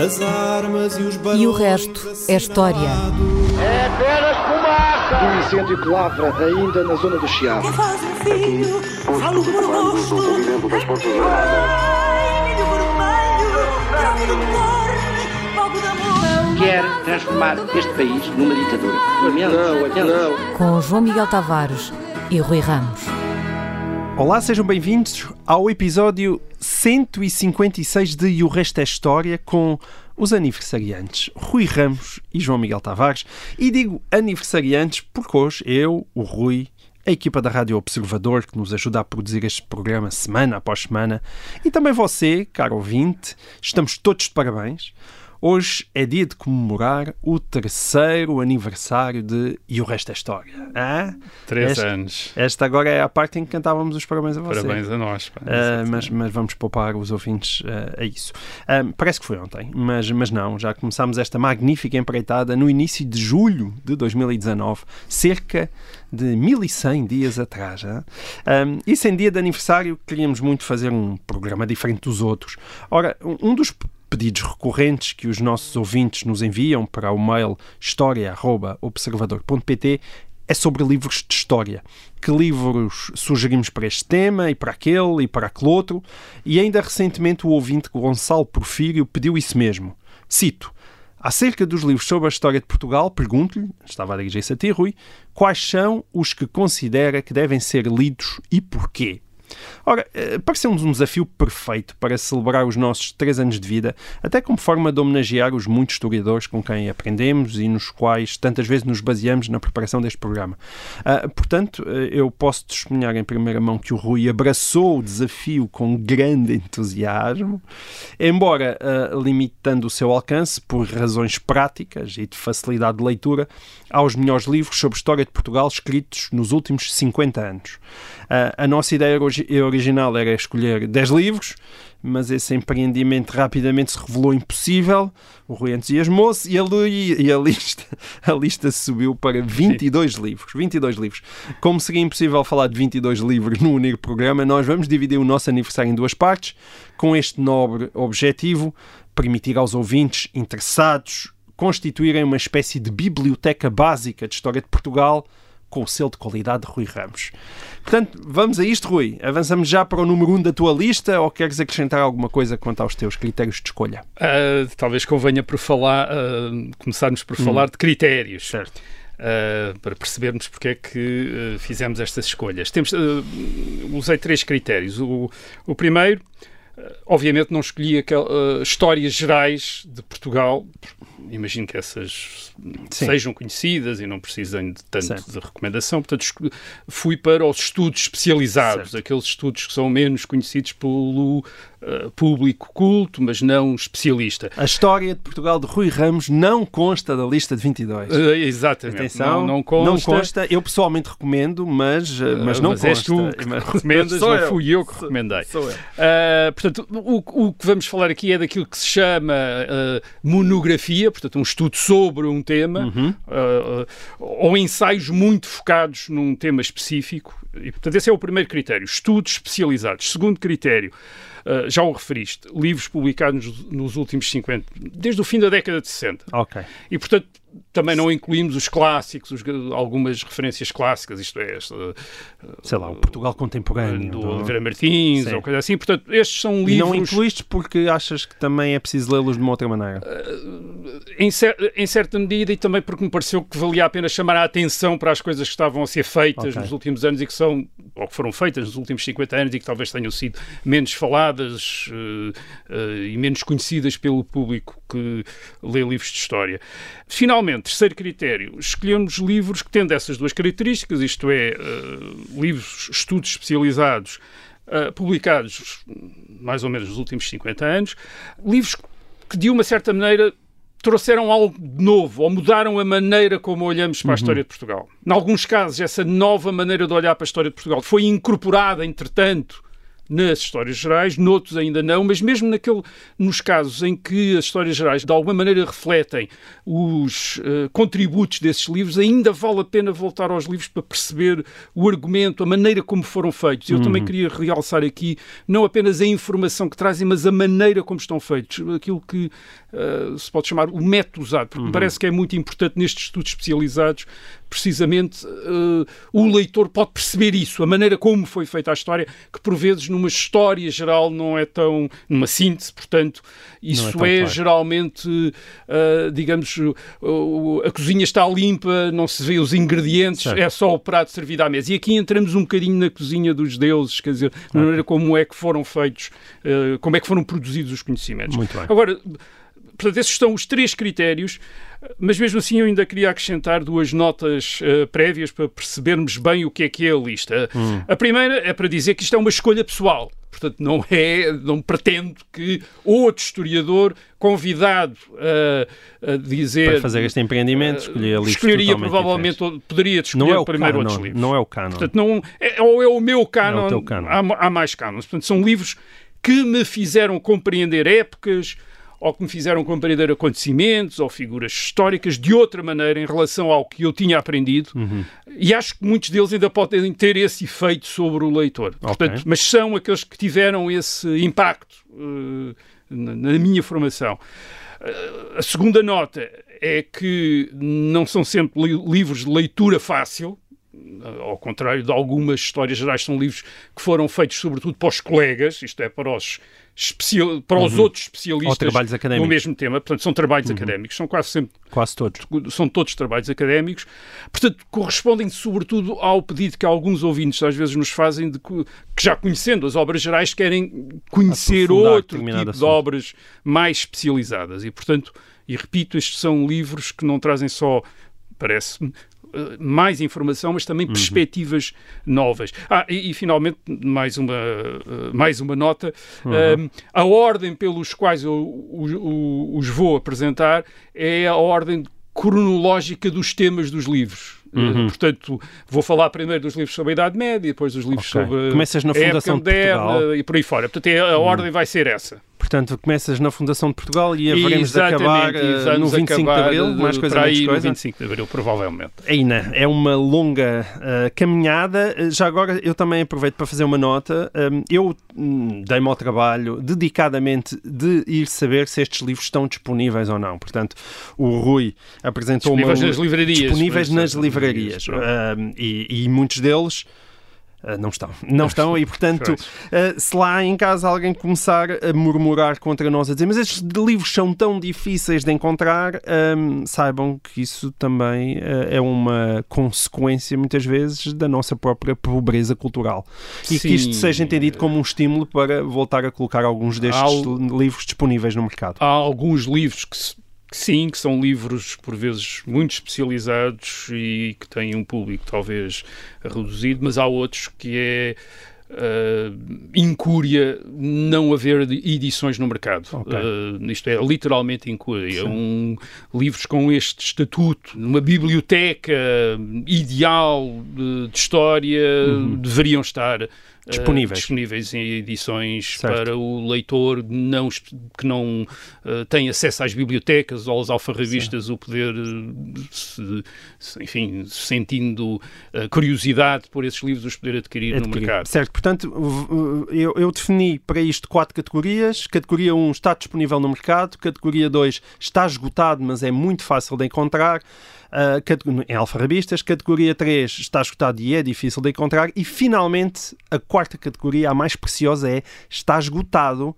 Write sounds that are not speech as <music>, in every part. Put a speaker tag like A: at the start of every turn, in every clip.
A: As armas e os
B: E o resto é história.
C: É apenas fumaça!
D: Um incêndio que lavra ainda na zona do Chiado.
E: faz um filho, falo por rosto. Ai, milho vermelho, grão de carne, fogo de amor.
C: Quer transformar este país numa ditadura.
D: Não, não.
B: Com João Miguel Tavares e Rui Ramos.
F: Olá, sejam bem-vindos ao episódio 156 de o Resto é História com os aniversariantes Rui Ramos e João Miguel Tavares. E digo aniversariantes porque hoje eu, o Rui, a equipa da Rádio Observador que nos ajuda a produzir este programa semana após semana e também você, caro ouvinte, estamos todos de parabéns. Hoje é dia de comemorar o terceiro aniversário de E o Resto é História. Hã?
G: Três
F: Esta-
G: anos.
F: Esta agora é a parte em que cantávamos os parabéns a você.
G: Parabéns a nós. pá.
F: Ah, mas, mas vamos poupar os ouvintes ah, a isso. Ah, parece que foi ontem, mas, mas não. Já começámos esta magnífica empreitada no início de julho de 2019, cerca de 1100 dias atrás. Ah, e sem dia de aniversário, queríamos muito fazer um programa diferente dos outros. Ora, um dos pedidos recorrentes que os nossos ouvintes nos enviam para o mail história.observador.pt é sobre livros de história. Que livros sugerimos para este tema e para aquele e para aquele outro? E ainda recentemente o ouvinte Gonçalo Porfírio pediu isso mesmo. Cito. Acerca dos livros sobre a história de Portugal, pergunto-lhe, estava a dirigir-se a ti, Rui, quais são os que considera que devem ser lidos e porquê? Ora, eh, pareceu-nos um desafio perfeito para celebrar os nossos três anos de vida, até como forma de homenagear os muitos historiadores com quem aprendemos e nos quais tantas vezes nos baseamos na preparação deste programa. Ah, portanto, eh, eu posso testemunhar em primeira mão que o Rui abraçou o desafio com grande entusiasmo, embora ah, limitando o seu alcance por razões práticas e de facilidade de leitura aos melhores livros sobre história de Portugal escritos nos últimos 50 anos. Ah, a nossa ideia origi- original era escolher 10 livros, mas esse empreendimento rapidamente se revelou impossível. O Rui entusiasmou-se e e a lista, <laughs> a lista subiu para 22 livros. 22 livros. Como seria impossível falar de 22 livros num único programa, nós vamos dividir o nosso aniversário em duas partes, com este nobre objetivo, permitir aos ouvintes interessados constituírem uma espécie de biblioteca básica de história de Portugal com o selo de qualidade de Rui Ramos. Portanto, vamos a isto, Rui. Avançamos já para o número 1 um da tua lista ou queres acrescentar alguma coisa quanto aos teus critérios de escolha?
G: Ah, talvez convenha por falar, ah, começarmos por falar de critérios.
F: Certo.
G: ah, para percebermos porque é que fizemos estas escolhas. Temos, usei três critérios. O, o primeiro, obviamente, não escolhi aquel, ah, histórias gerais de Portugal. Imagino que essas
F: Sim.
G: sejam conhecidas e não precisem de tanto
F: Certo.
G: de recomendação. Portanto, fui para os estudos especializados,
F: Certo.
G: aqueles estudos que são menos conhecidos pelo ah, público culto, mas não especialista.
F: A história de Portugal de Rui Ramos não consta da lista de 22.
G: Ah, exatamente.
F: Atenção,
G: não, não consta.
F: Eu pessoalmente recomendo, mas, uh, mas não
G: mas és
F: consta.
G: tu que <laughs>
F: Mas-
G: recomendas, não
F: eu.
G: fui eu que
F: Sou-
G: recomendei.
F: Sou eu.
G: Uh, portanto, o, o que vamos falar aqui é daquilo que se chama uh, monografia, portanto, um estudo sobre um tema,
F: Uhum.
G: uh, uh, ou ensaios muito focados num tema específico. E, portanto, esse é o primeiro critério, estudos especializados. Segundo critério, uh, já o referiste, livros publicados nos, últimos 50, desde o fim da década de 60.
F: Ok.
G: E, portanto, também não incluímos os clássicos, os- algumas referências clássicas, isto é, esta,
F: Sei lá, o Portugal contemporâneo.
G: do
F: do-
G: Oliveira Martins
F: Sim.
G: ou coisa assim. Portanto, estes são
F: E
G: livros.
F: não incluíste porque achas que também é preciso lê-los de uma outra maneira.
G: em, cer- em certa medida e também porque me pareceu que valia a pena chamar a atenção para as coisas que estavam a ser feitas
F: Ok.
G: nos últimos anos e que são, ou que foram feitas nos últimos 50 anos e que talvez tenham sido menos faladas eh, eh, e menos conhecidas pelo público que lê livros de história. Finalmente, terceiro critério, escolhemos livros que tendo essas duas características, isto é, eh, livros, estudos especializados publicados mais ou menos nos últimos 50 anos, livros que de uma certa maneira trouxeram algo de novo ou mudaram a maneira como olhamos para a história de Portugal. Em alguns casos, essa nova maneira de olhar para a história de Portugal foi incorporada, entretanto, nas histórias gerais, noutros ainda não, mas mesmo naquele, nos casos em que as histórias gerais de alguma maneira refletem os eh, contributos desses livros, ainda vale a pena voltar aos livros para perceber o argumento, a maneira como foram feitos. Eu também queria realçar aqui não apenas a informação que trazem, mas a maneira como estão feitos. Aquilo que uh, se pode chamar, o método usado, porque me parece que é muito importante nestes estudos especializados, precisamente uh, o leitor pode perceber isso, a maneira como foi feita a história, que por vezes numa história geral não é tão, numa síntese, portanto, isso
F: tão
G: é,
F: claro.
G: geralmente, uh, digamos, a cozinha está limpa, não se vê os ingredientes,
F: Certo.
G: é só o prato servido à mesa. E aqui entramos um bocadinho na cozinha dos deuses, quer dizer, na maneira como é que foram feitos, como é que foram produzidos os conhecimentos.
F: Muito bem.
G: Agora, portanto, esses são os três critérios, mas mesmo assim eu ainda queria acrescentar duas notas uh, prévias para percebermos bem o que é que é a lista.
F: Hum.
G: A primeira é para dizer que isto é uma escolha pessoal. Portanto, não é, não pretendo que outro historiador convidado a, a dizer
F: Para fazer este empreendimento, escolhi a lista
G: escolheria provavelmente,
F: diferente.
G: poderia escolher
F: Não é o
G: primeiro
F: canon,
G: outros livros.
F: não é o canon.
G: Portanto, não, é, ou é o meu canon,
F: É o teu canon.
G: Há, há mais canons. Portanto, são livros que me fizeram compreender épocas ou que me fizeram compreender acontecimentos ou figuras históricas de outra maneira em relação ao que eu tinha aprendido.
F: Uhum.
G: E acho que muitos deles ainda podem ter esse efeito sobre o leitor. Portanto, mas são aqueles que tiveram esse impacto eh, na, na minha formação. Eh, a segunda nota é que não são sempre li- livros de leitura fácil, ao contrário de algumas histórias gerais, são livros que foram feitos sobretudo para os colegas, isto é, para os, especial, para os outros especialistas
F: Uhum. Ou trabalhos académicos.
G: no mesmo tema. Portanto, são trabalhos académicos, são quase sempre
F: Quase todos.
G: são todos trabalhos académicos, portanto, correspondem sobretudo ao pedido que alguns ouvintes às vezes nos fazem de que, que já conhecendo as obras gerais querem conhecer outro tipo
F: determinado
G: de
F: assunto.
G: obras mais especializadas e, portanto, e repito, estes são livros que não trazem só, parece-me, mais informação, mas
F: Uhum.
G: também perspectivas novas. Ah, e, e, finalmente, mais uma, eh, mais uma nota.
F: Uhum.
G: Um, a ordem pelos quais eu os, os vou apresentar é a ordem cronológica dos temas dos livros.
F: Uhum.
G: Uh, portanto, vou falar primeiro dos livros sobre a Idade Média, depois dos livros
F: Ok.
G: sobre
F: Começas na
G: a época
F: Fundação de
G: moderna.
F: Uhum.
G: e por aí fora. Portanto, é- a ordem vai ser essa.
F: Portanto, começas na Fundação de Portugal e haveremos de acabar eh,
G: vamos
F: no 25 de
G: acabar,
F: Abril,
G: uh,
F: mais coisa,
G: para
F: menos
G: no
F: coisa.
G: 25 de Abril, provavelmente.
F: Ainda é uma longa eh, caminhada. Eh, Já agora eu também aproveito para fazer uma nota. Um, eu hum, dei-me ao trabalho dedicadamente de ir saber se estes livros estão disponíveis ou não. Portanto, o Rui apresentou
G: Disponíveis
F: uma,
G: nas livrarias.
F: disponíveis
G: Mas,
F: nas
G: uh,
F: livrarias
G: pronto.
F: Um, e, e muitos deles uh, não estão. Não estão e, portanto, uh, se lá em casa alguém começar a murmurar contra nós, a dizer mas estes livros são tão difíceis de encontrar, um, saibam que isso também uh, é uma consequência, muitas vezes, da nossa própria pobreza cultural. E que isto
G: Sim.
F: seja entendido como um estímulo para voltar a colocar alguns destes
G: Al-
F: livros disponíveis no mercado.
G: Há alguns livros que, se- que sim, que são livros por vezes muito especializados e que têm um público talvez reduzido, mas há outros que é ah, incúria não haver edições no mercado.
F: Ok.
G: Ah, isto é literalmente incúria. Um, livros com este estatuto, uma biblioteca ideal de, de história, deveriam estar
F: Disponíveis.
G: disponíveis em edições
F: Certo.
G: para o leitor não, que não eh, tem acesso às bibliotecas ou aos alfarrabistas o poder, eh, se- se- enfim, sentindo curiosidade por esses livros, os poder adquirir, no
F: Adquirir.
G: mercado.
F: Certo, portanto, eu, eu defini para isto quatro categorias. Categoria 1 está disponível no mercado, categoria 2 está esgotado, mas é muito fácil de encontrar. Ah, em alfarrabistas, categoria 3 está esgotado e é difícil de encontrar, e finalmente a quarta categoria, a mais preciosa, é está esgotado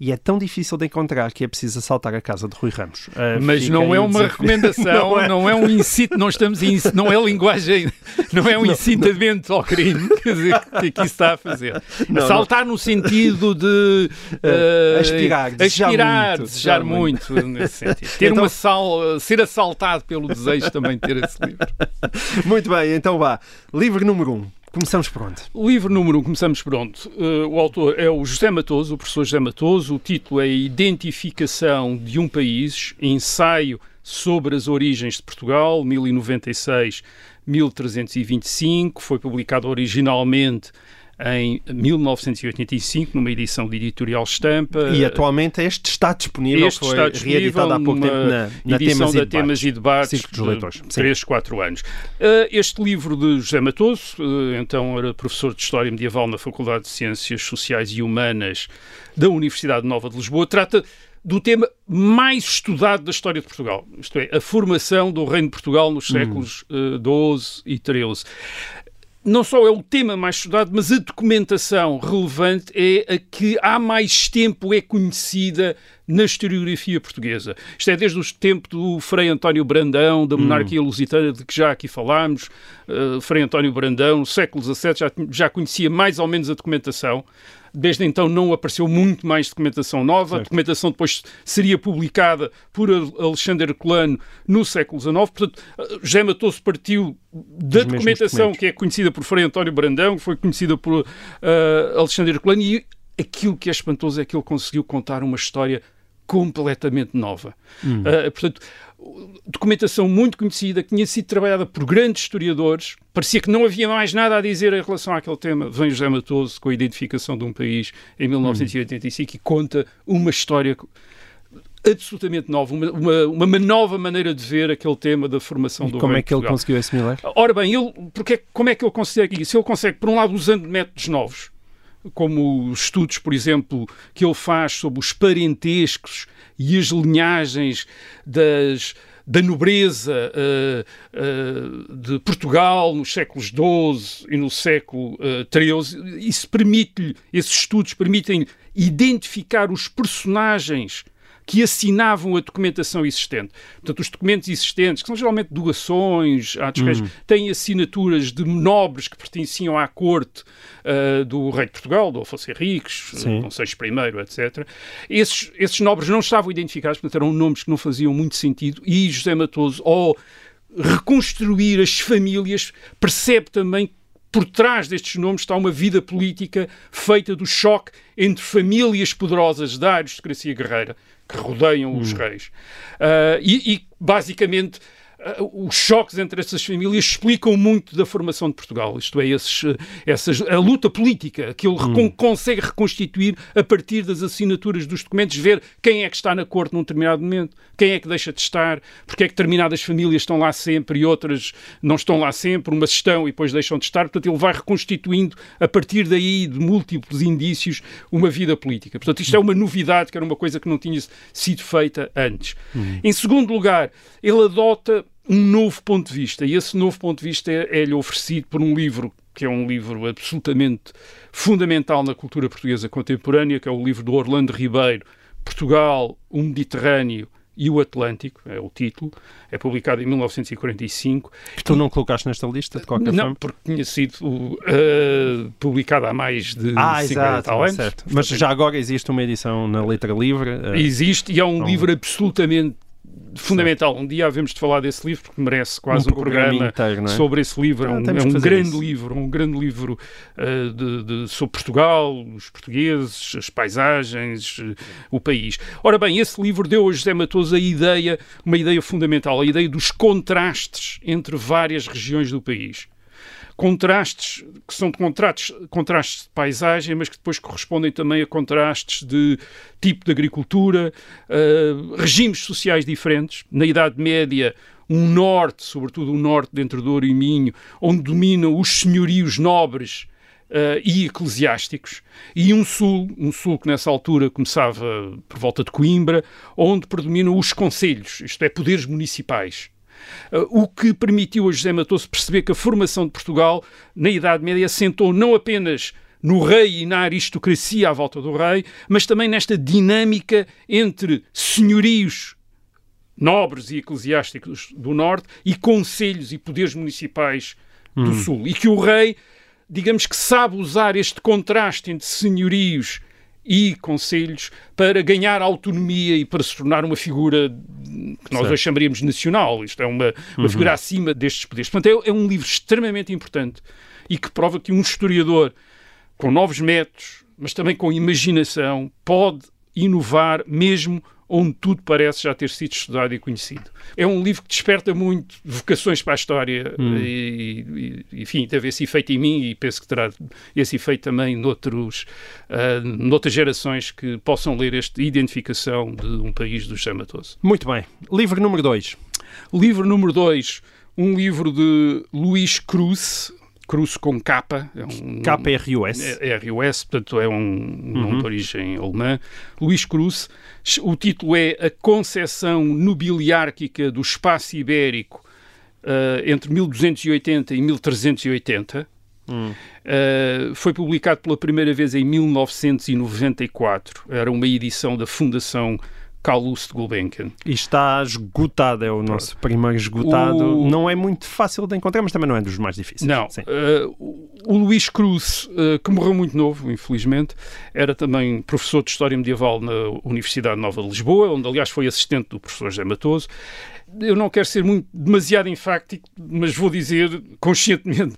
F: e é tão difícil de encontrar que é preciso assaltar a casa de Rui Ramos. Ah,
G: Mas não é uma recomendação, <laughs>
F: Não é.
G: não é um incito, não estamos em, não é linguagem, não é um <laughs> incitamento ao crime, <laughs> quer dizer, que aqui se está a fazer.
F: Não,
G: Assaltar no sentido de eh,
F: aspirar, desejar
G: aspirar,
F: muito,
G: desejar
F: desejar
G: muito, nesse sentido. Ter
F: Então-
G: uma sal, ser assaltado pelo desejo também de ter esse livro.
F: Muito bem, então vá. Livro número 1. Um. Começamos por onde?
G: O livro número 1, um, começamos pronto. Uh, o autor é o José Matoso, o professor José Matoso. O título é Identificação de um País, ensaio sobre as origens de Portugal, 1096-1325. Foi publicado originalmente em 1985, numa edição de editorial Estampa.
F: E atualmente este está disponível,
G: Eh, Este
F: foi
G: está disponível
F: reeditado há pouco tempo na, na
G: edição
F: Temas e
G: da Temas e Debates
F: dos Leitores.
G: de
F: Sim.
G: 3, 4 anos. Uh, este livro de José Matoso, uh, então era professor de História Medieval na Faculdade de Ciências Sociais e Humanas da Universidade Nova de Lisboa, trata do tema mais estudado da história de Portugal, isto é, a formação do Reino de Portugal nos séculos XII e XIII não só é o tema mais estudado, mas a documentação relevante é a que há mais tempo é conhecida na historiografia portuguesa. Isto é desde o tempo do Frei António Brandão, da monarquia hum. lusitana, de que já aqui falámos. Uh, Frei António Brandão, século XVII, já, já conhecia mais ou menos a documentação. Desde então não apareceu muito mais documentação nova. Certo. A documentação depois seria publicada por Alexandre Herculano no século XIX. Portanto, José Matoso partiu da documentação que é conhecida por Frei António Brandão, que foi conhecida por uh, Alexandre Herculano, e aquilo que é espantoso é que ele conseguiu contar uma história completamente nova. Hum. Uh, portanto, documentação muito conhecida, que tinha sido trabalhada por grandes historiadores, parecia que não havia mais nada a dizer em relação àquele tema. Vem José Matoso com a identificação de um país em 1985 hum. e conta uma história absolutamente nova, uma, uma, uma, nova maneira de ver aquele tema da formação
F: e
G: do
F: como é que ele conseguiu assimilar?
G: Ora bem, ele, porque, como é que ele consegue isso? Ele consegue, por um lado, usando métodos novos, como os estudos, por exemplo, que ele faz sobre os parentescos e as linhagens das, da nobreza uh, uh, de Portugal nos séculos XII e no século XIII. Uh, isso permite-lhe, esses estudos permitem identificar os personagens que assinavam a documentação existente. Portanto, os documentos existentes, que são geralmente doações, atos hum. têm assinaturas de nobres que pertenciam à corte uh, do rei de Portugal, do Afonso Henriques, Seixas I, etc. Esses, esses nobres não estavam identificados, portanto, eram nomes que não faziam muito sentido e José Matoso, ao reconstruir as famílias, percebe também por trás destes nomes está uma vida política feita do choque entre famílias poderosas da aristocracia guerreira, que rodeiam hum. os reis. Uh, e, e, basicamente, os choques entre essas famílias explicam muito da formação de Portugal. Isto é, esses, essas, a luta política que ele hum. consegue reconstituir a partir das assinaturas dos documentos, ver quem é que está na corte num determinado momento, quem é que deixa de estar, porque é que determinadas famílias estão lá sempre e outras não estão lá sempre, umas estão e depois deixam de estar. Portanto, ele vai reconstituindo a partir daí, de múltiplos indícios, uma vida política. Portanto, isto é uma novidade, que era uma coisa que não tinha sido feita antes. Hum. Em segundo lugar, ele adota um novo ponto de vista, e esse novo ponto de vista é-lhe é oferecido por um livro que é um livro absolutamente fundamental na cultura portuguesa contemporânea, que é o livro do Orlando Ribeiro, Portugal, o Mediterrâneo e o Atlântico, é o título, é publicado em 1945.
F: Que tu não colocaste nesta lista, de qualquer
G: não,
F: forma?
G: porque tinha sido uh, publicado há mais de
F: ah,
G: 50 exato, anos.
F: Certo. Mas já agora existe uma edição na letra livre? Uh,
G: existe, e é um livro absolutamente fundamental. Um dia havemos de falar desse livro, porque merece quase um, um programa, inteiro, é? sobre esse livro. Ah, é um, é um grande isso. livro, um grande livro uh, de, de, sobre Portugal, os portugueses, as paisagens, uh, o país. Ora bem, esse livro deu a José Matoso a ideia, uma ideia fundamental, a ideia dos contrastes entre várias regiões do país contrastes que são contrastes, contrastes de paisagem, mas que depois correspondem também a contrastes de tipo de agricultura, uh, regimes sociais diferentes. Na Idade Média, um norte, sobretudo um norte dentro do Douro e Minho, onde dominam os senhorios nobres Uh, e eclesiásticos, e um sul, um sul que nessa altura começava por volta de Coimbra, onde predominam os conselhos, isto é, poderes municipais. O que permitiu a José Matoso perceber que a formação de Portugal, na Idade Média, assentou não apenas no rei e na aristocracia à volta do rei, mas também nesta dinâmica entre senhorios nobres e eclesiásticos do norte e conselhos e poderes municipais do hum. sul. E que o rei, digamos que sabe usar este contraste entre senhorios e conselhos para ganhar autonomia e para se tornar uma figura que nós hoje chamaríamos nacional. Isto é uma, uma uhum. figura acima destes poderes. Portanto, é, é, um livro extremamente importante e que prova que um historiador com novos métodos, mas também com imaginação, pode inovar mesmo onde tudo parece já ter sido estudado e conhecido. É um livro que desperta muito vocações para a história hum. e, e, enfim, teve esse efeito em mim e penso que terá esse efeito também noutros, uh, noutras gerações que possam ler esta identificação de um país do José Matoso.
F: Muito bem. Livro número 2.
G: Livro número 2, um livro de Luís Cruz, Cruz com capa. É um,
F: KRUS.
G: É, RUS, portanto é um nome de origem alemã. Luís Cruz. O título é A Concepção Nobiliárquica do Espaço Ibérico uh, entre 1280 e 1380. Hum. Uh, foi publicado pela primeira vez em 1994. Era uma edição da Fundação Carlos de Gulbenkian.
F: E está esgotado, é o nosso primeiro esgotado. O... Não é muito fácil de encontrar, mas também não é dos mais difíceis.
G: Não. Uh, o Luís Cruz, uh, que morreu muito novo, infelizmente, era também professor de História Medieval na Universidade Nova de Lisboa, onde, aliás, foi assistente do professor José Matoso. Eu não quero ser muito demasiado enfático, mas vou dizer conscientemente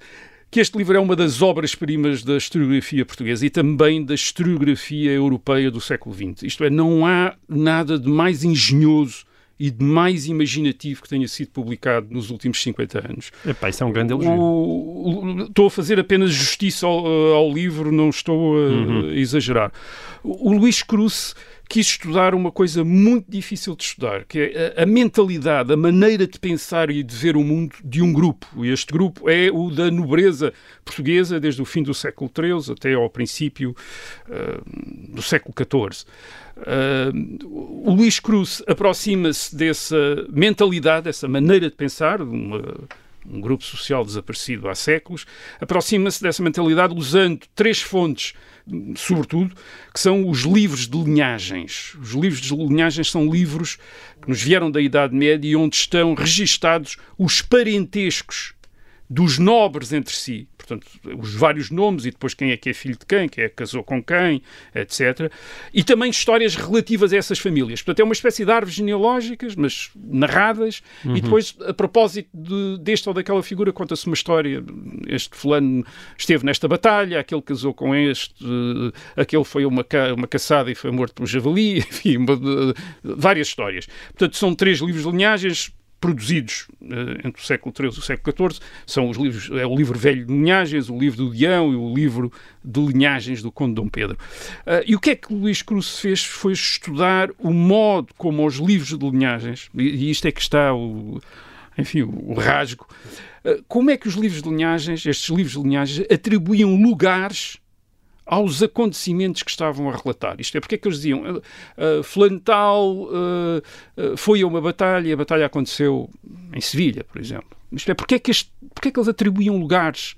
G: que este livro é uma das obras-primas da historiografia portuguesa e também da historiografia europeia do século XX. Isto é, não há nada de mais engenhoso e de mais imaginativo que tenha sido publicado nos últimos 50 anos.
F: Epá, isso é um grande elogio.
G: estou a fazer apenas justiça ao, ao livro, não estou a, uhum. exagerar. O, o Luís Cruz quis estudar uma coisa muito difícil de estudar, que é a, mentalidade, a maneira de pensar e de ver o mundo de um grupo. E este grupo é o da nobreza portuguesa, desde o fim do século XIII até ao princípio uh, do século XIV. Uh, o Luís Cruz aproxima-se dessa mentalidade, dessa maneira de pensar, uma, um grupo social desaparecido há séculos, aproxima-se dessa mentalidade usando três fontes sobretudo, que são os livros de linhagens. Os livros de linhagens são livros que nos vieram da Idade Média e onde estão registados os parentescos dos nobres entre si, portanto, os vários nomes e depois quem é que é filho de quem, quem é que casou com quem, etc. E também histórias relativas a essas famílias. Portanto, é uma espécie de árvores genealógicas, mas narradas, uhum. e depois, a propósito de, deste ou daquela figura, conta-se uma história. Este fulano esteve nesta batalha, aquele casou com este, aquele foi uma, uma caçada e foi morto por javali, <laughs> enfim, uma, várias histórias. Portanto, são três livros de linhagens, produzidos uh, entre o século XIII e o século XIV são os livros, é o livro velho de linhagens, o livro do Dião e o livro de linhagens do Conde Dom Pedro. Uh, e o que é que Luís Cruz fez foi estudar o modo como os livros de linhagens, e, isto é que está o, enfim, o, rasgo, uh, como é que os livros de linhagens, estes livros de linhagens, atribuíam lugares aos acontecimentos que estavam a relatar. Isto é, porque é que eles diziam uh, uh, Flantal uh, uh, foi a uma batalha e a batalha aconteceu em Sevilha, por exemplo. Isto é, porque é que, este, porque é que eles atribuíam lugares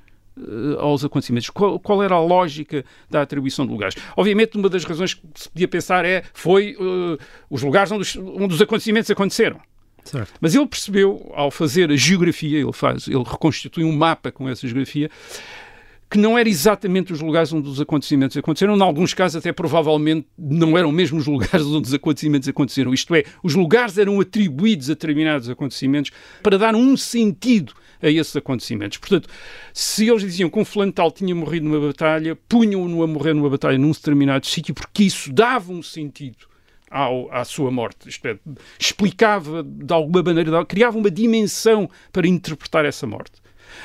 G: aos acontecimentos? Qual, qual, era a lógica da atribuição de lugares? Obviamente, uma das razões que se podia pensar é foi uh, os lugares onde os, onde os acontecimentos aconteceram. Certo. Mas ele percebeu, ao fazer a geografia, ele faz, ele reconstitui um mapa com essa geografia, que não era exatamente os lugares onde os acontecimentos aconteceram, em alguns casos até provavelmente não eram mesmo os lugares <laughs> onde os acontecimentos aconteceram, isto é, os lugares eram atribuídos a determinados acontecimentos para dar um sentido a esses acontecimentos. Portanto, se eles diziam que um fulano tal tinha morrido numa batalha, punham-no a morrer numa batalha num determinado sítio, porque isso dava um sentido ao, à sua morte. Isto é, explicava de alguma maneira, criava uma dimensão para interpretar essa morte.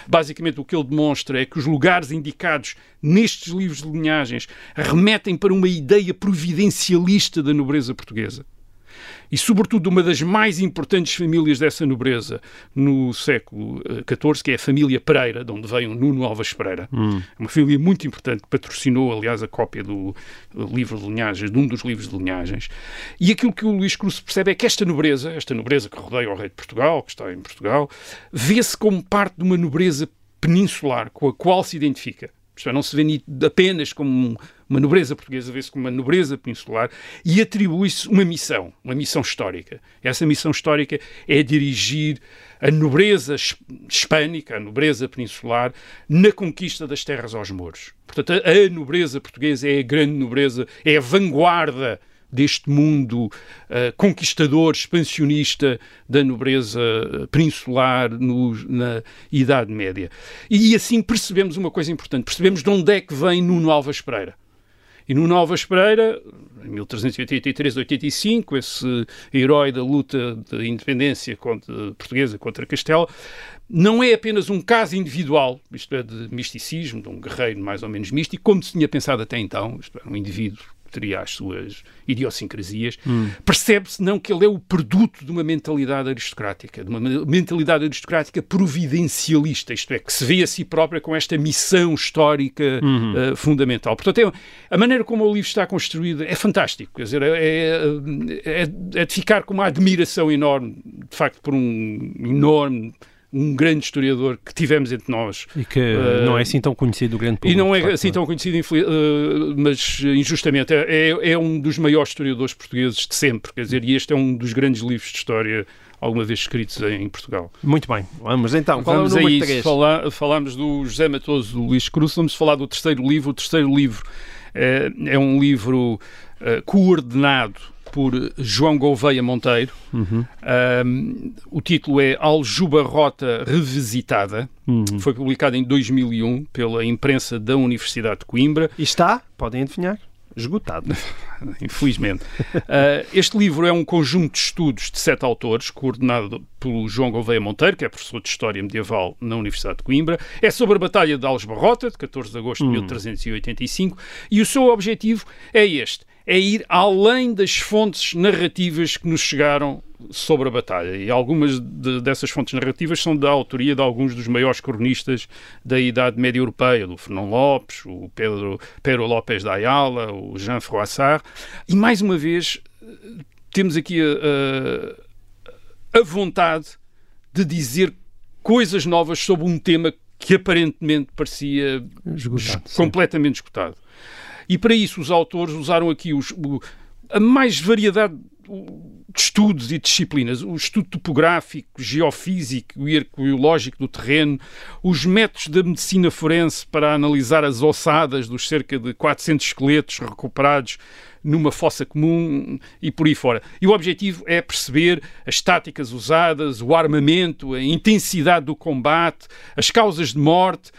G: Basicamente, o que ele demonstra é que os lugares indicados nestes livros de linhagens remetem para uma ideia providencialista da nobreza portuguesa e, sobretudo, uma das mais importantes famílias dessa nobreza no século XIV, que é a família Pereira, de onde veio Nuno Alves Pereira. Hum. É uma família muito importante que patrocinou, aliás, a cópia do livro de linhagens, de um dos livros de linhagens. E aquilo que o Luís Cruz percebe é que esta nobreza, esta nobreza que rodeia o rei de Portugal, que está em Portugal, vê-se como parte de uma nobreza peninsular com a qual se identifica. Isto é, não se vê apenas como uma nobreza portuguesa, vê-se como uma nobreza peninsular e atribui-se uma missão, uma missão histórica. Essa missão histórica é dirigir a nobreza hispânica, a nobreza peninsular, na conquista das terras aos mouros. Portanto, a, nobreza portuguesa é a grande nobreza, é a vanguarda deste mundo uh, conquistador, expansionista da nobreza eh, peninsular no, na Idade Média. E assim percebemos uma coisa importante, percebemos de onde é que vem Nuno Alves Pereira. E Nuno Alves Pereira, em 1383-85, esse herói da luta de independência contra, portuguesa contra Castelo, não é apenas um caso individual, isto é, de misticismo, de um guerreiro mais ou menos místico, como se tinha pensado até então, isto é, um indivíduo teria as suas idiosincrasias, hum. percebe-se não que ele é o produto de uma mentalidade aristocrática, de uma mentalidade aristocrática providencialista, isto é, que se vê a si própria com esta missão histórica uhum. uh, fundamental. Portanto, é, a maneira como o livro está construído é fantástico, quer dizer, é, é, é, é de ficar com uma admiração enorme, de facto, por um enorme um grande historiador que tivemos entre nós.
F: E que uh, não é assim tão conhecido o grande público.
G: E não é assim tão conhecido, uh, mas injustamente é, é, é, um dos maiores historiadores portugueses de sempre, quer dizer, e este é um dos grandes livros de história alguma vez escritos em Portugal.
F: Muito bem, vamos então,
G: qual vamos é o número 3? Falar, falámos do José Matoso, do Luís Cruz, vamos falar do terceiro livro. O terceiro livro é, é um livro uh, coordenado por João Gouveia Monteiro. Uhum. Um, o título é Aljuba Rota Revisitada. Uhum. Foi publicado em 2001 pela imprensa da Universidade de Coimbra.
F: E está, podem adivinhar, esgotado. <laughs>
G: Infelizmente. Uh, este livro é um conjunto de estudos de sete autores, coordenado pelo João Gouveia Monteiro, que é professor de História Medieval na Universidade de Coimbra. É sobre a Batalha de Aljubarrota, de 14 de agosto de 1385, hum. e o seu objetivo é este é ir além das fontes narrativas que nos chegaram sobre a batalha. E algumas de, dessas fontes narrativas são da autoria de alguns dos maiores cronistas da Idade Média Europeia, do Fernão Lopes, o Pedro, Pedro López da Ayala, o Jean Froissart. E, mais uma vez, temos aqui a, a, a vontade de dizer coisas novas sobre um tema que aparentemente parecia esgotado, completamente esgotado. E para isso os autores usaram aqui os, o, a mais variedade de estudos e disciplinas, o estudo topográfico, geofísico e arqueológico do terreno, os métodos da medicina forense para analisar as ossadas dos cerca de 400 esqueletos recuperados numa fossa comum e por aí fora. E o objetivo é perceber as táticas usadas, o armamento, a intensidade do combate, as causas de morte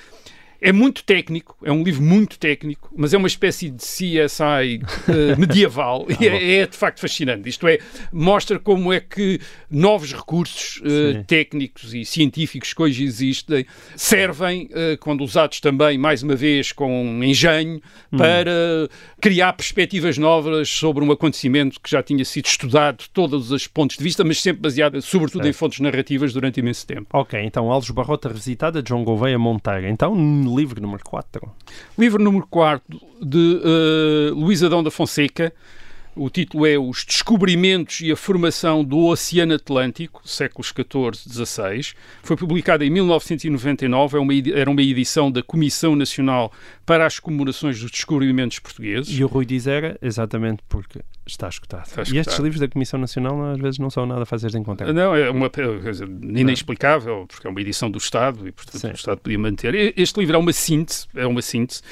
G: é muito técnico, é um livro muito técnico, mas é uma espécie de CSI uh, eh, <laughs> medieval e é, é, de facto fascinante. Isto é, mostra como é que novos recursos uh, técnicos e científicos que hoje existem servem, uh, quando usados também, mais uma vez, com engenho, hum. para criar perspectivas novas sobre um acontecimento que já tinha sido estudado de todos os pontos de vista, mas sempre baseado, sobretudo, certo. em fontes narrativas durante imenso tempo.
F: Ok, então Alves Barrota Revisitada, João Gouveia Monteiro. Então, livro número 4.
G: Livro número 4 de uh, Luís Adão da Fonseca. O título é Os Descobrimentos e a Formação do Oceano Atlântico, séculos XIV, XVI. Foi publicado em 1999, é uma, era uma edição da Comissão Nacional para as Comemorações dos Descobrimentos Portugueses.
F: E o Rui diz era exatamente porque Está escutado. Está escutado. E estes livros da Comissão Nacional às vezes não são nada fáceis de encontrar.
G: Não, é uma coisa inexplicável, porque é uma edição do Estado e, portanto, Sim. o Estado podia manter. Este livro é uma síntese, é uma síntese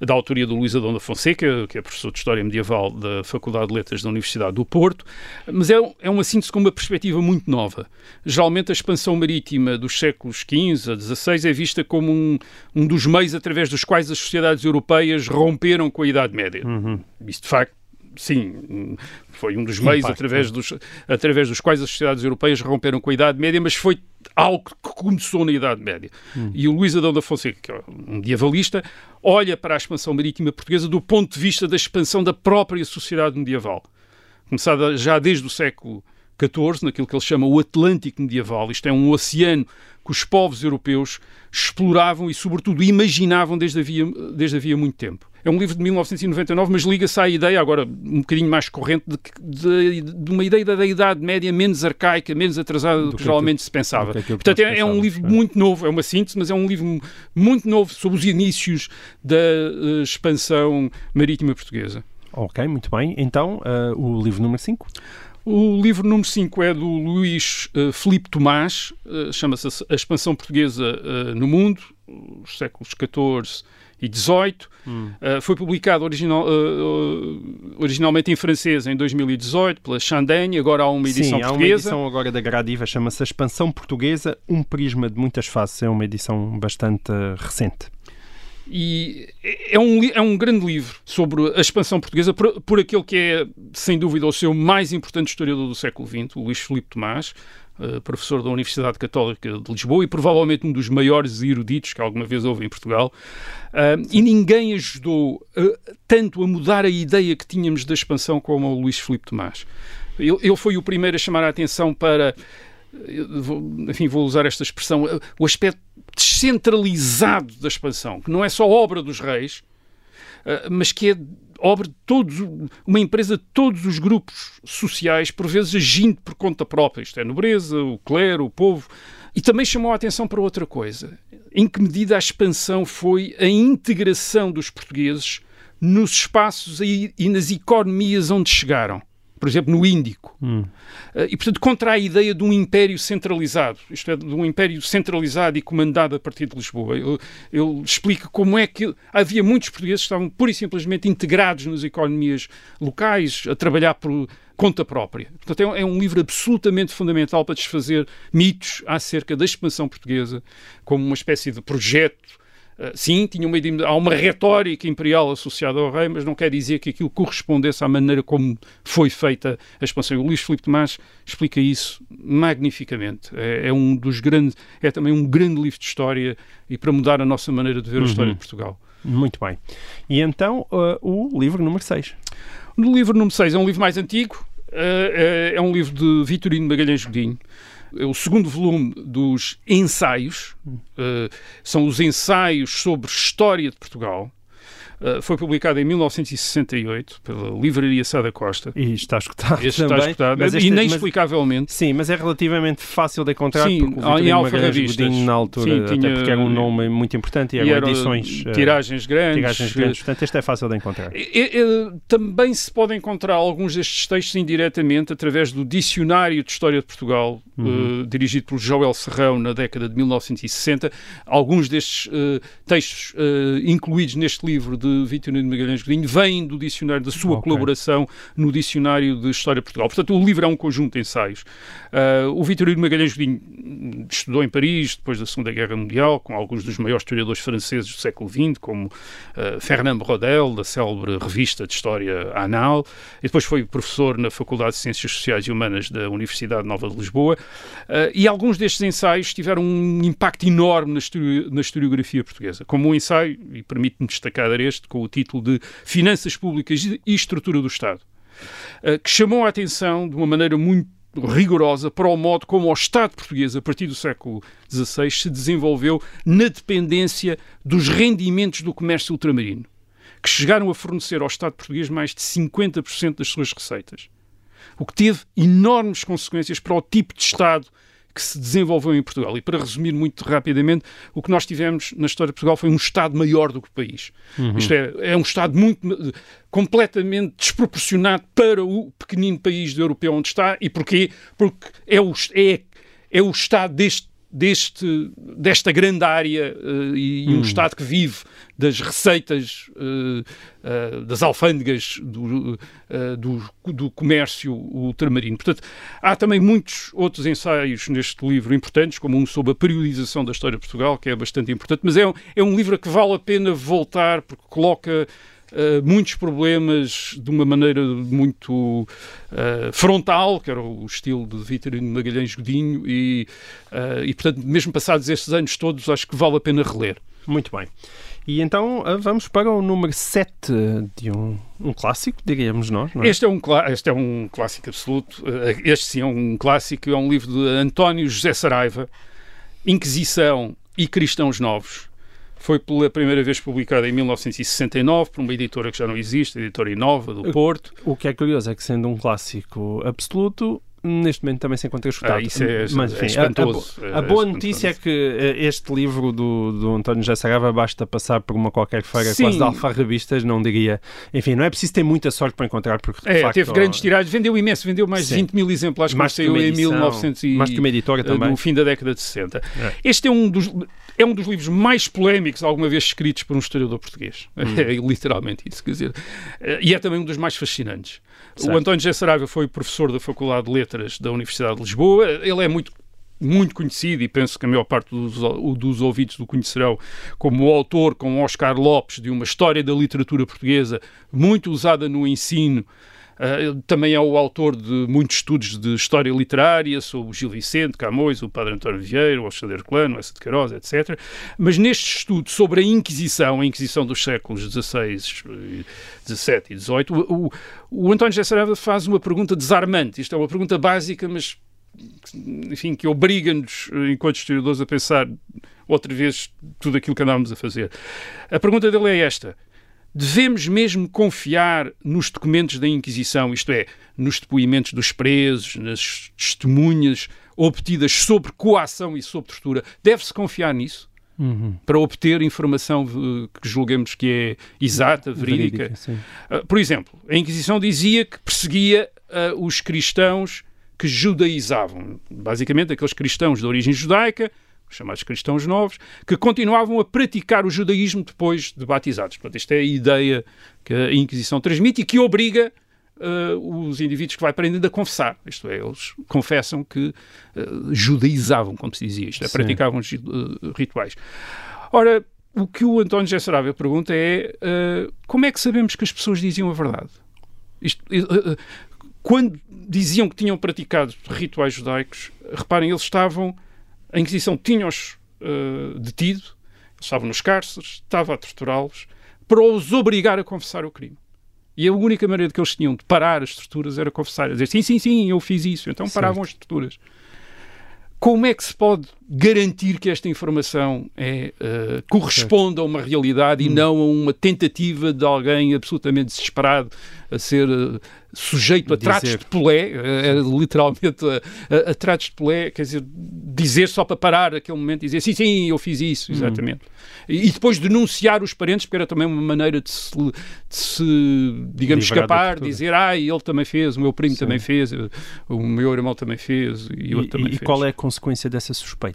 G: da autoria do Luís Adão da Fonseca, que é professor de História Medieval da Faculdade de Letras da Universidade do Porto, mas é, é uma síntese com uma perspectiva muito nova. Geralmente a expansão marítima dos séculos XV a XVI é vista como um, um dos meios através dos quais as sociedades europeias romperam com a Idade Média. Uhum. Isso, de facto, sim, foi um dos meios através dos, através dos quais as sociedades europeias romperam com a Idade Média, mas foi algo que começou na Idade Média. Hum. E o Luís Adão da Fonseca, que é um medievalista, olha para a expansão marítima portuguesa do ponto de vista da expansão da própria sociedade medieval. Começada já desde o século XIV, naquilo que ele chama o Atlântico medieval. Isto é um oceano que os povos europeus exploravam e, sobretudo, imaginavam desde havia, desde havia muito tempo. É um livro de 1999, mas liga-se à ideia, agora um bocadinho mais corrente, de, de, de, uma ideia da Idade Média menos arcaica, menos atrasada do, do que, que geralmente se pensava. Que é que Portanto, é, é, um livro é. muito novo, é uma síntese, mas é um livro muito novo sobre os inícios da uh, expansão marítima portuguesa.
F: Ok, muito bem. Então, uh, o livro número 5?
G: O livro número 5 é do Luís uh, Filipe Tomás, uh, chama-se A Expansão Portuguesa uh, no Mundo, os séculos XIV e XVIII. Hum. foi publicado original, originalmente em francês em 2018 pela Chandaigne, agora há uma edição
F: Sim,
G: portuguesa.
F: há uma edição agora da Gradiva, chama-se A Expansão Portuguesa, um prisma de muitas faces. É uma edição bastante recente.
G: E é um, é um grande livro sobre a expansão portuguesa por, por aquele que é, sem dúvida, o seu mais importante historiador do século XX, o Luís Filipe Tomás, uh, professor da Universidade Católica de Lisboa e provavelmente um dos maiores eruditos que alguma vez houve em Portugal. Uh, e ninguém ajudou uh, tanto a mudar a ideia que tínhamos da expansão como o Luís Filipe Tomás. Ele, foi o primeiro a chamar a atenção para enfim, vou usar esta expressão, o aspecto descentralizado da expansão, que não é só obra dos reis, eh, mas que é obra de todos, uma empresa de todos os grupos sociais, por vezes agindo por conta própria. Isto é a nobreza, o clero, o povo. E também chamou a atenção para outra coisa. Em que medida a expansão foi a integração dos portugueses nos espaços e nas economias onde chegaram por exemplo, no Índico. Hum. E, portanto, contra a ideia de um império centralizado, isto é, de um império centralizado e comandado a partir de Lisboa. Ele, ele explica como é que havia muitos portugueses que estavam pura e simplesmente integrados nas economias locais, a trabalhar por conta própria. Portanto, é um livro absolutamente fundamental para desfazer mitos acerca da expansão portuguesa como uma espécie de projeto sim, tinha uma, há uma retórica imperial associada ao rei, mas não quer dizer que aquilo correspondesse à maneira como foi feita a expansão. O Luís Filipe Tomás explica isso magnificamente. É, é, um dos grandes, é também um grande livro de história e para mudar a nossa maneira de ver uhum. a história de Portugal.
F: Muito bem. E então, uh, o livro número 6?
G: O livro número 6 é um livro mais antigo, uh, é um livro de Vitorino Magalhães Godinho é o segundo volume dos ensaios, uh, são os ensaios sobre história de Portugal. Uh, foi publicado em 1968 pela Livraria Sada Costa.
F: E está escutado
G: este
F: também.
G: Está escutado, mas este, inexplicavelmente.
F: Mas, sim, mas é relativamente fácil de encontrar sim, porque o em alfarrabistas. na altura, sim, tinha, porque era um nome muito importante e e eram edições...
G: Eh, tiragens grandes.
F: Tiragens grandes, portanto este é fácil de encontrar.
G: também se pode encontrar alguns destes textos indiretamente através do Dicionário de História de Portugal, uhum. uh, dirigido por Joel Serrão na década de 1960. Alguns destes uh, textos incluídos neste livro de Vitorino Magalhães Godinho vêm do dicionário, da sua okay. colaboração no Dicionário de História de Portugal. Portanto, o livro é um conjunto de ensaios. o Vitorino Magalhães Godinho estudou em Paris depois da Segunda Guerra Mundial, com alguns dos maiores historiadores franceses do século XX, como Fernand Brodel, da célebre revista de História Anal, e depois foi professor na Faculdade de Ciências Sociais e Humanas da Universidade Nova de Lisboa. Uh, e alguns destes ensaios tiveram um impacto enorme na, histori na historiografia portuguesa, como um ensaio, e permite-me destacar este, com o título de Finanças Públicas e Estrutura do Estado, uh, que chamou a atenção de uma maneira muito rigorosa para o modo como o Estado português, a partir do século XVI, se desenvolveu na dependência dos rendimentos do comércio ultramarino, que chegaram a fornecer ao Estado português mais de 50% das suas receitas o que teve enormes consequências para o tipo de Estado que se desenvolveu em Portugal. E para resumir muito rapidamente, o que nós tivemos na história de Portugal foi um Estado maior do que o país. Uhum. Isto é, é um Estado muito completamente desproporcionado para o pequenino país europeu onde está. E porquê? Porque é o, é, é o Estado deste deste, desta grande área uh, e, hum. um Estado que vive das receitas uh, das alfândegas do, do, do, comércio ultramarino. Portanto, há também muitos outros ensaios neste livro importantes, como um sobre a periodização da história de Portugal, que é bastante importante, mas é um, é um livro que vale a pena voltar, porque coloca Uh, muitos problemas de uma maneira muito uh, frontal, que era o estilo de Vitorino Magalhães Godinho, e, uh, e, portanto, mesmo passados estes anos todos, acho que vale a pena reler.
F: Muito bem. E então vamos para o número 7 de um, um clássico, diríamos nós. É?
G: Este, é um, este é um clássico absoluto. Este sim é um clássico. É um livro de António José Saraiva, Inquisição e Cristãos Novos. Foi pela primeira vez publicada em 1969 por uma editora que já não existe, a editora Inova, do Porto.
F: O que é curioso é que, sendo um clássico absoluto, neste momento também se encontra esgotado.
G: Ah, isso é, Mas, enfim, é espantoso.
F: A, a, a, boa é notícia é que eh, este livro do, do António José Sarava basta passar por uma qualquer feira Sim. quase de alfarrabistas, não diria. Enfim, não é preciso ter muita sorte para encontrar, porque
G: é,
F: facto,
G: teve grandes tiragens, vendeu imenso, vendeu mais Sim. de 20 mil exemplares, mais saiu em 1900 e,
F: mais que uma editora eh, também.
G: no fim da década de 60. É. Este é um dos é um dos livros mais polémicos alguma vez escritos por um historiador português. Hum. <laughs> É literalmente isso, quer dizer. Eh, e é também um dos mais fascinantes. Certo. O António José Saraiva foi professor da Faculdade de Letras da Universidade de Lisboa. Ele é muito muito conhecido, e penso que a maior parte dos, dos ouvintes o conhecerão, como o autor, com Oscar Lopes, de uma história da literatura portuguesa muito usada no ensino. Uh, também é o autor de muitos estudos de história literária sobre o Gil Vicente, Camões, o Padre António Vieira, o Alexandre Clano, Essa de Queiroz, etc. Mas neste estudo sobre a Inquisição, a Inquisição dos séculos XVI, XVII e XVIII, o, o, o António Gesserava faz uma pergunta desarmante. Isto é uma pergunta básica, mas enfim, que obriga-nos, enquanto historiadores, a pensar outra vez tudo aquilo que andávamos a fazer. A pergunta dele é esta. Devemos mesmo confiar nos documentos da Inquisição, isto é, nos depoimentos dos presos, nas testemunhas obtidas sobre coação e sobre tortura? Deve-se confiar nisso? Uhum. Para obter informação que julguemos que é exata, verídica. verídica uh, por exemplo, a Inquisição dizia que perseguia uh, os cristãos que judaizavam, basicamente aqueles cristãos de origem judaica, chamados cristãos novos, que continuavam a praticar o judaísmo depois de batizados. Portanto, esta é a ideia que a Inquisição transmite e que obriga uh, os indivíduos que vai prendendo a confessar. Isto é, eles confessam que uh, judaizavam, como se dizia, isto é, praticavam uh, rituais. Ora, o que o António Sarabia pergunta é como é que sabemos que as pessoas diziam a verdade? Isto, quando diziam que tinham praticado rituais judaicos, reparem, eles estavam, a Inquisição tinha-os uh, detido, estavam nos cárceres, estava a torturá-los, para os obrigar a confessar o crime. E a única maneira que eles tinham de parar as torturas era confessar, dizer sim, sim, sim, eu fiz isso. Então paravam certo. as torturas. Como é que se pode garantir que esta informação é, uh, corresponde a uma realidade hum. e não a uma tentativa de alguém absolutamente desesperado a ser uh, sujeito a tratos de polé, é, literalmente a, a, a, tratos de polé, quer dizer, dizer só para parar aquele momento e dizer sim, sim, eu fiz isso, hum. exatamente. Hum. E, e, depois denunciar os parentes, porque era também uma maneira de se, de se digamos, escapar, dizer, ah, ele também fez, o meu primo sim. também fez, o meu irmão também fez e outro também
F: e
G: fez.
F: E qual é a consequência dessa suspeita?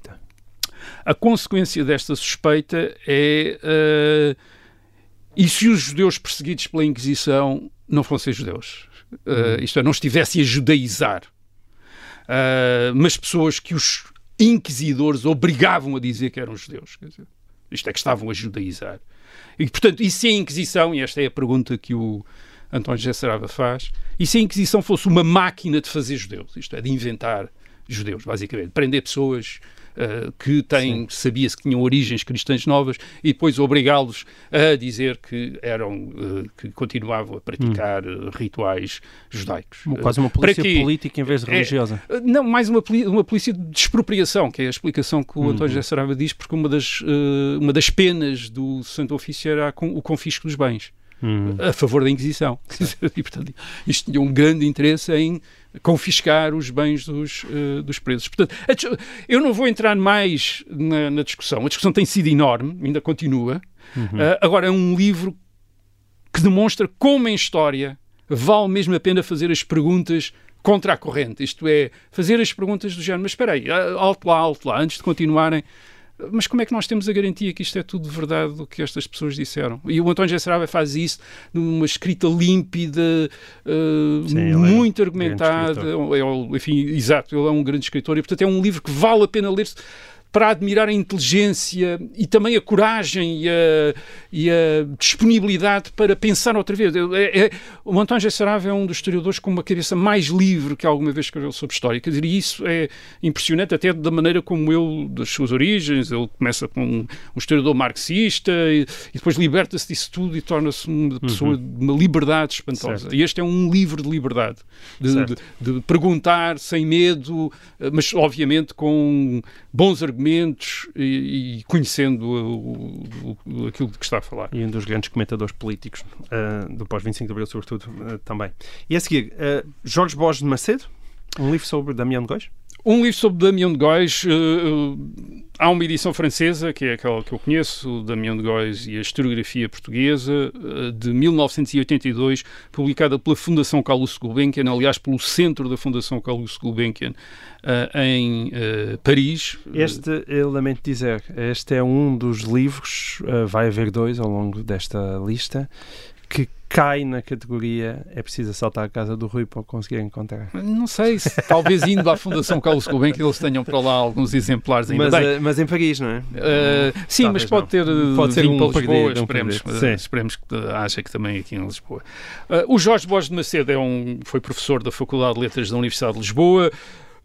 G: A consequência desta suspeita é. Uh, e se os judeus perseguidos pela Inquisição não fossem judeus? Uh, isto é, não estivessem a judaizar, uh, mas pessoas que os inquisidores obrigavam a dizer que eram judeus. Dizer, isto é, que estavam a judaizar. E, portanto, e se a Inquisição, e esta é a pergunta que o António José Sarava faz, e se a Inquisição fosse uma máquina de fazer judeus, isto é, de inventar judeus, basicamente, prender pessoas que têm, sabia-se que tinham origens cristãs novas e depois obrigá-los a dizer que eram, uh, que continuavam a praticar hum. rituais judaicos.
F: Quase uma polícia política em vez de é, religiosa.
G: É, não, mais uma, uma polícia de expropriação, que é a explicação que o uhum. António José Saraiva diz, porque uma das, uma das penas do Santo Ofício era o confisco dos bens. Uhum. a favor da Inquisição. <laughs> e, portanto, isto tinha um grande interesse em confiscar os bens dos, uh, dos presos. Portanto, eu não vou entrar mais na, na, discussão. A discussão tem sido enorme, ainda continua. Uhum. Uh, agora, é um livro que demonstra como em história vale mesmo a pena fazer as perguntas contra a corrente. Isto é, fazer as perguntas do género, mas espera aí, alto lá, alto lá, antes de continuarem mas como é que nós temos a garantia que isto é tudo verdade o que estas pessoas disseram? E o António Gesserava faz isso numa escrita límpida, uh, Sim, muito é argumentada. É, enfim, exato, ele é um grande escritor e, portanto, é um livro que vale a pena ler-se para admirar a inteligência e também a coragem e a, e a disponibilidade para pensar outra vez. É, é, o António Gesserave é um dos historiadores com uma cabeça mais livre que alguma vez escreveu sobre história. Quer dizer, isso é impressionante até da maneira como ele, das suas origens, ele começa com um, um historiador marxista e, e depois liberta-se disso tudo e torna-se uma pessoa uhum. de uma liberdade espantosa. Certo. E este é um livro de liberdade, de, de, de perguntar sem medo, mas obviamente com bons argumentos argumentos e, e conhecendo o, o, aquilo de que está a falar.
F: E um dos grandes comentadores políticos uh, do pós-25 de Abril, sobretudo, uh, também. E a seguir, uh, Jorge Borges de Macedo, um livro sobre Damião Góis?
G: Um livro sobre Damião de Góis. Uh, há uma edição francesa, que é aquela que eu conheço, Damião de Góis e a historiografia portuguesa, uh, de 1982, publicada pela Fundação Carlos Gulbenkian, aliás, pelo centro da Fundação Carlos Gulbenkian, em Paris.
F: Este, eu lamento dizer, este é um dos livros, vai haver dois ao longo desta lista, cai na categoria é preciso assaltar a casa do Rui para o conseguir encontrar.
G: Não sei, se, talvez indo à Fundação Carlos Gulbenkian eles tenham para lá alguns exemplares ainda
F: Mas,
G: bem.
F: eh, mas em Paris, não é?
G: Uh, sim,
F: Talvez
G: mas pode
F: não.
G: ter uh,
F: Pode ser um
G: para Lisboa,
F: perdido,
G: esperemos, uh, esperemos que uh, haja que também aqui em Lisboa. Uh, o Jorge Borges de Macedo é um, foi professor da Faculdade de Letras da Universidade de Lisboa.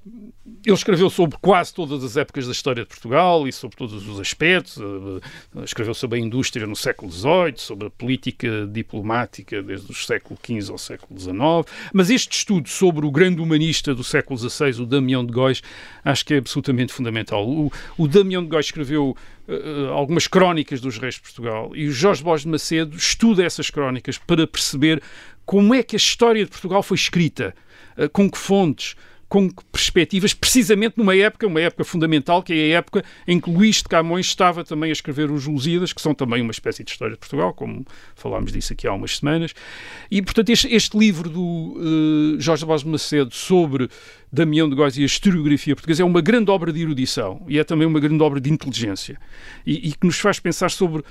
G: Ele escreveu sobre quase todas as épocas da história de Portugal e sobre todos os aspectos. Uh, escreveu sobre a indústria no século XVIII, sobre a política diplomática desde o século XV ao século XIX. Mas este estudo sobre o grande humanista do século XVI, o Damião de Góis, acho que é absolutamente fundamental. O, o Damião de Góis escreveu uh, algumas crónicas dos reis de Portugal e o Jorge Borges de Macedo estuda essas crónicas para perceber como é que a história de Portugal foi escrita, uh, com que fontes, com perspectivas, precisamente numa época, uma época fundamental, que é a época em que Luís de Camões estava também a escrever os Lusíadas, que são também uma espécie de história de Portugal, como falámos disso aqui há umas semanas. E, portanto, este, este livro do uh, Jorge de Macedo sobre Damião de Góis e a historiografia portuguesa é uma grande obra de erudição e é também uma grande obra de inteligência e, e que nos faz pensar sobre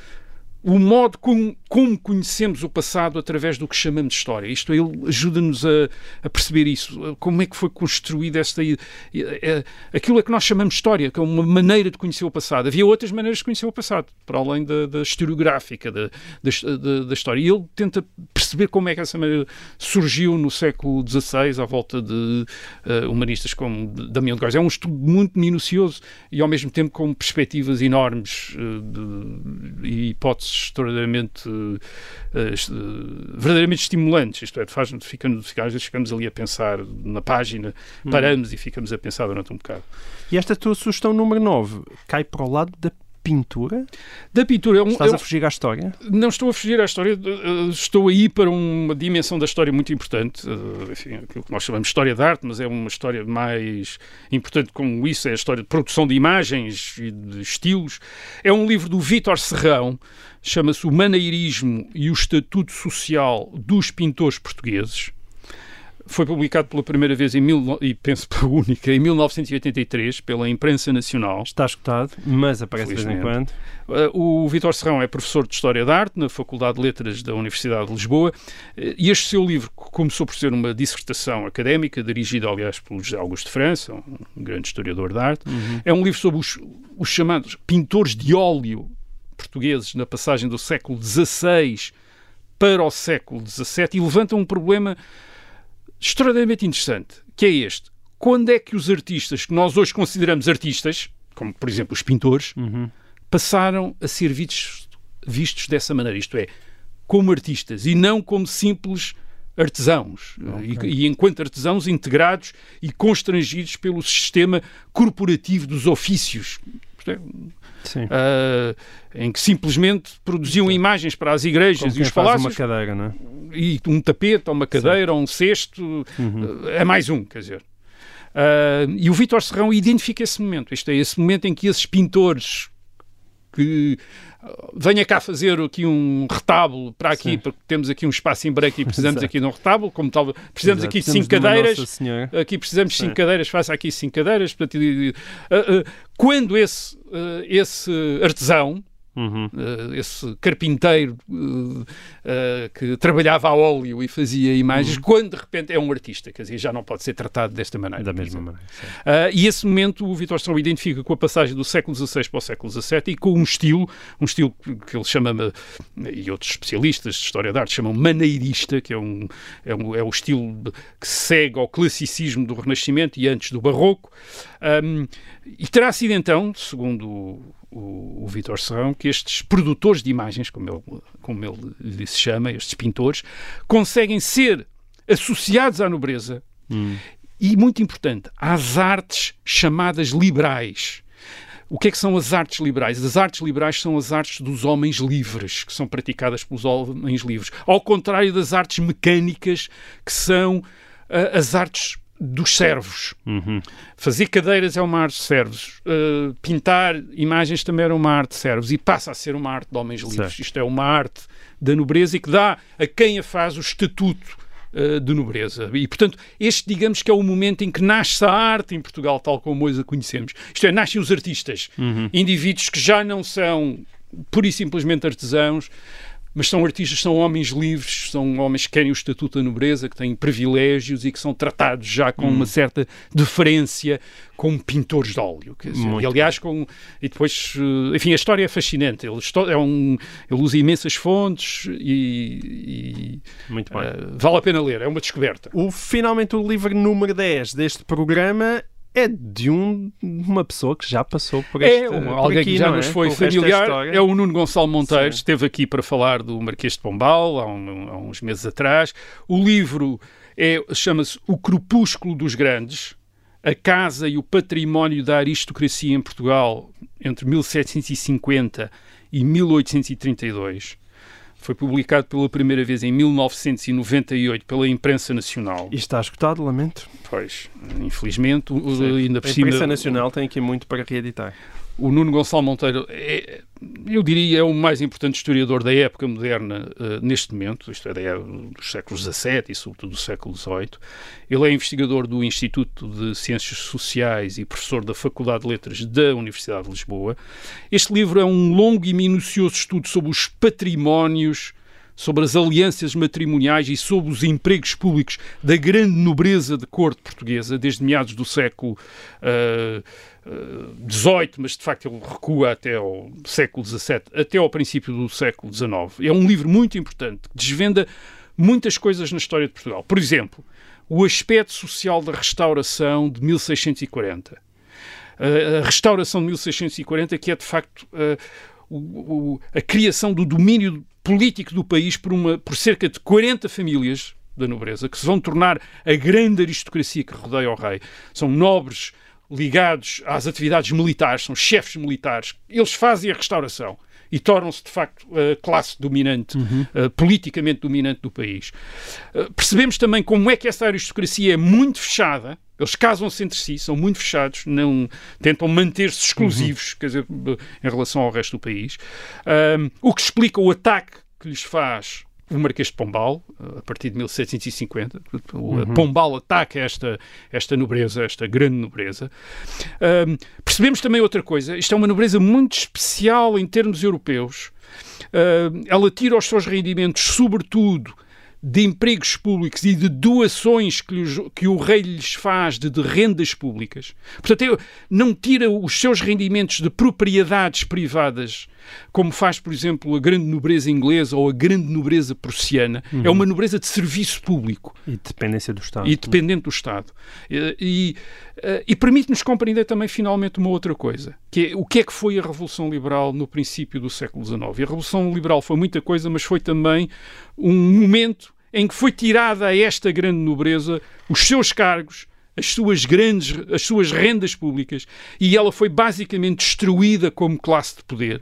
G: o modo como, como, conhecemos o passado através do que chamamos de história. Isto ele ajuda-nos a, a, perceber isso. Como é que foi construída esta. É, aquilo a que nós chamamos de história, que é uma maneira de conhecer o passado. Havia outras maneiras de conhecer o passado, para além da, da historiográfica da, da, da, história. E ele tenta perceber como é que essa maneira surgiu no século XVI, à volta de uh, humanistas como Damião de Góis. É um estudo muito minucioso e, ao mesmo tempo, com perspectivas enormes uh, de, e hipóteses extraordinariamente uh, uh, verdadeiramente estimulantes, isto é, faz ficamos, ficamos ali a pensar na página,
F: Hum.
G: paramos e ficamos a pensar durante um bocado.
F: E esta tua sugestão número 9 cai para o lado da pintura?
G: Da pintura. É
F: Estás
G: é um,
F: a fugir à história?
G: Não estou a fugir à história, uh, estou aí para uma dimensão da história muito importante, uh, enfim, aquilo que nós chamamos de história de arte, mas é uma história mais importante como isso, é a história de produção de imagens e de estilos. É um livro do Vítor Serrão, chama-se O Maneirismo e o Estatuto Social dos Pintores Portugueses. Foi publicado pela primeira vez em mil, e penso pela única em 1983 pela imprensa nacional.
F: Está escutado, mas aparece de vez em quando.
G: Uh, o Vítor Serrão é professor de História da Arte na Faculdade de Letras da Universidade de Lisboa uh, e este seu livro começou por ser uma dissertação académica, dirigida, aliás, pelo José Augusto de França, um grande historiador da arte. Uhum. É um livro sobre os, os chamados pintores de óleo portugueses na passagem do século XVI para o século XVII e levanta um problema extraordinariamente interessante, que é este. Quando é que os artistas que nós hoje consideramos artistas, como por exemplo os pintores,
F: uhum.
G: passaram a ser vistos, vistos dessa maneira? Isto é, como artistas e não como simples artesãos. Okay. E, e, enquanto artesãos integrados e constrangidos pelo sistema corporativo dos ofícios. Uh, em que simplesmente produziam Sim. imagens para as igrejas e os palácios.
F: uma cadeira, não é?
G: E um tapete, ou uma cadeira, ou um cesto,
F: uhum.
G: é mais um, quer dizer. Uh, e o Vítor Serrão identifica esse momento. Isto é, esse momento em que esses pintores que venha cá fazer aqui um retábulo para aqui, Sim. porque temos aqui um espaço em branco e precisamos <laughs> aqui de um retábulo, como tal, precisamos
F: Exato.
G: aqui de
F: precisamos
G: cinco cadeiras,
F: de
G: aqui precisamos de cinco cadeiras, faça aqui cinco cadeiras. Portanto, uh, uh, quando esse, uh, esse artesão,
F: Uhum.
G: Uh, esse carpinteiro uh, uh, que trabalhava a óleo e fazia imagens,
F: Uhum.
G: quando de repente é um artista, quer dizer, já não pode ser tratado desta maneira.
F: Da mesma maneira.
G: e esse momento o Vitor Strauss identifica com a passagem do século XVI para o século XVII e com um estilo, um estilo que ele chama, e outros especialistas de história da arte chamam maneirista, que é, um, é, um, é o estilo que segue ao classicismo do Renascimento e antes do Barroco. Um, e terá sido então, segundo o, o Vítor Serrão, que estes produtores de imagens, como ele, como ele se chama, estes pintores, conseguem ser associados à nobreza
F: hum.
G: e, muito importante, às artes chamadas liberais. O que é que são as artes liberais? As artes liberais são as artes dos homens livres, que são praticadas pelos homens livres. Ao contrário das artes mecânicas, que são uh, as artes dos servos.
F: Uhum.
G: Fazer cadeiras é uma arte de servos. Uh, pintar imagens também era uma arte de servos e passa a ser uma arte de homens livres.
F: Certo.
G: Isto é uma arte da nobreza e que dá a quem a faz o estatuto uh, de nobreza. E, portanto, este, digamos que é o momento em que nasce a arte em Portugal, tal como hoje a conhecemos. Isto é, nascem os artistas.
F: Uhum.
G: Indivíduos que já não são pura e simplesmente artesãos, mas são artistas, são homens livres, são homens que querem o estatuto da nobreza, que têm privilégios e que são tratados já com uma certa deferência como pintores de óleo. Quer dizer, e aliás, com, e depois, eh, enfim, a história é fascinante. Ele, é um, ele usa imensas fontes e,
F: e Muito bem.
G: Uh, vale a pena ler, é uma descoberta.
F: O, finalmente, o livro número 10 deste programa é de um, uma pessoa que já passou por este
G: É, alguém
F: aqui,
G: que já
F: é?
G: nos foi
F: Com
G: familiar. É o Nuno Gonçalo Monteiro,
F: Sim.
G: esteve aqui para falar do Marquês de Pombal há, um, há uns meses atrás. O livro é, chama-se O Crepúsculo dos Grandes, a casa e o património da aristocracia em Portugal entre 1750 e 1832. Foi publicado pela primeira vez em 1998 pela imprensa nacional.
F: E está escutado, lamento.
G: Pois, infelizmente,
F: Sim.
G: ainda
F: A
G: por cima.
F: imprensa nacional tem aqui muito para reeditar.
G: O Nuno Gonçalo Monteiro, é, eu diria, é o mais importante historiador da época moderna eh, neste momento, isto é, dos séculos XVII e sobretudo do século XVIII. Ele é investigador do Instituto de Ciências Sociais e professor da Faculdade de Letras da Universidade de Lisboa. Este livro é um longo e minucioso estudo sobre os patrimónios, sobre as alianças matrimoniais e sobre os empregos públicos da grande nobreza de corte portuguesa, desde meados do século ah, XVIII, mas de facto ele recua até ao século XVII, até ao princípio do século XIX. É um livro muito importante, que desvenda muitas coisas na história de Portugal. Por exemplo, o aspecto social da restauração de 1640 a a restauração de 1640, que é de facto o- a criação do domínio político do país por, uma, por cerca de 40 famílias da nobreza, que se vão tornar a grande aristocracia que rodeia o rei. São nobres ligados às atividades militares, são chefes militares, eles fazem a restauração e tornam-se, de facto, a classe dominante, uh, politicamente dominante do país. Uh, percebemos também como é que essa aristocracia é muito fechada, eles casam-se entre si, são muito fechados, não tentam manter-se exclusivos, quer dizer, em relação ao resto do país. Um, o que explica o ataque que lhes faz o Marquês de Pombal, a partir de 1750. O Pombal ataca esta, esta nobreza, esta grande nobreza. Um, percebemos também outra coisa, isto é uma nobreza muito especial em termos europeus. Um, ela tira os seus rendimentos, sobretudo, de empregos públicos e de doações que, lhes- que o rei lhes faz de, de rendas públicas. Portanto, não tira os seus rendimentos de propriedades privadas, como faz, por exemplo, a grande nobreza inglesa ou a grande nobreza prussiana. É uma nobreza de serviço público
F: E dependência do Estado.
G: e dependente do Estado. E, e, eh, e permite-nos compreender também, finalmente, uma outra coisa, que é o que é que foi a Revolução Liberal no princípio do século XIX. E a Revolução Liberal foi muita coisa, mas foi também um momento em que foi tirada a esta grande nobreza os seus cargos, as suas grandes, as suas rendas públicas, e ela foi basicamente destruída como classe de poder,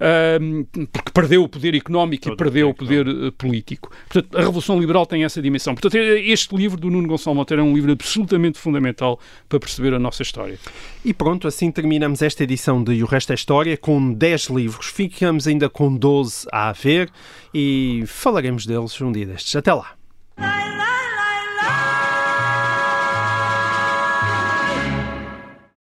G: Ahm, porque perdeu o poder económico e
F: Todo
G: perdeu o poder eh, político. Portanto, a Revolução Liberal tem essa dimensão. Portanto, eh, este livro do Nuno Gonçalo Monteiro é um livro absolutamente fundamental para perceber a nossa história.
F: E pronto, assim terminamos esta edição de E o Resto é História com 10 livros. Ficamos ainda com 12 a ver e falaremos deles um dia destes. Até lá.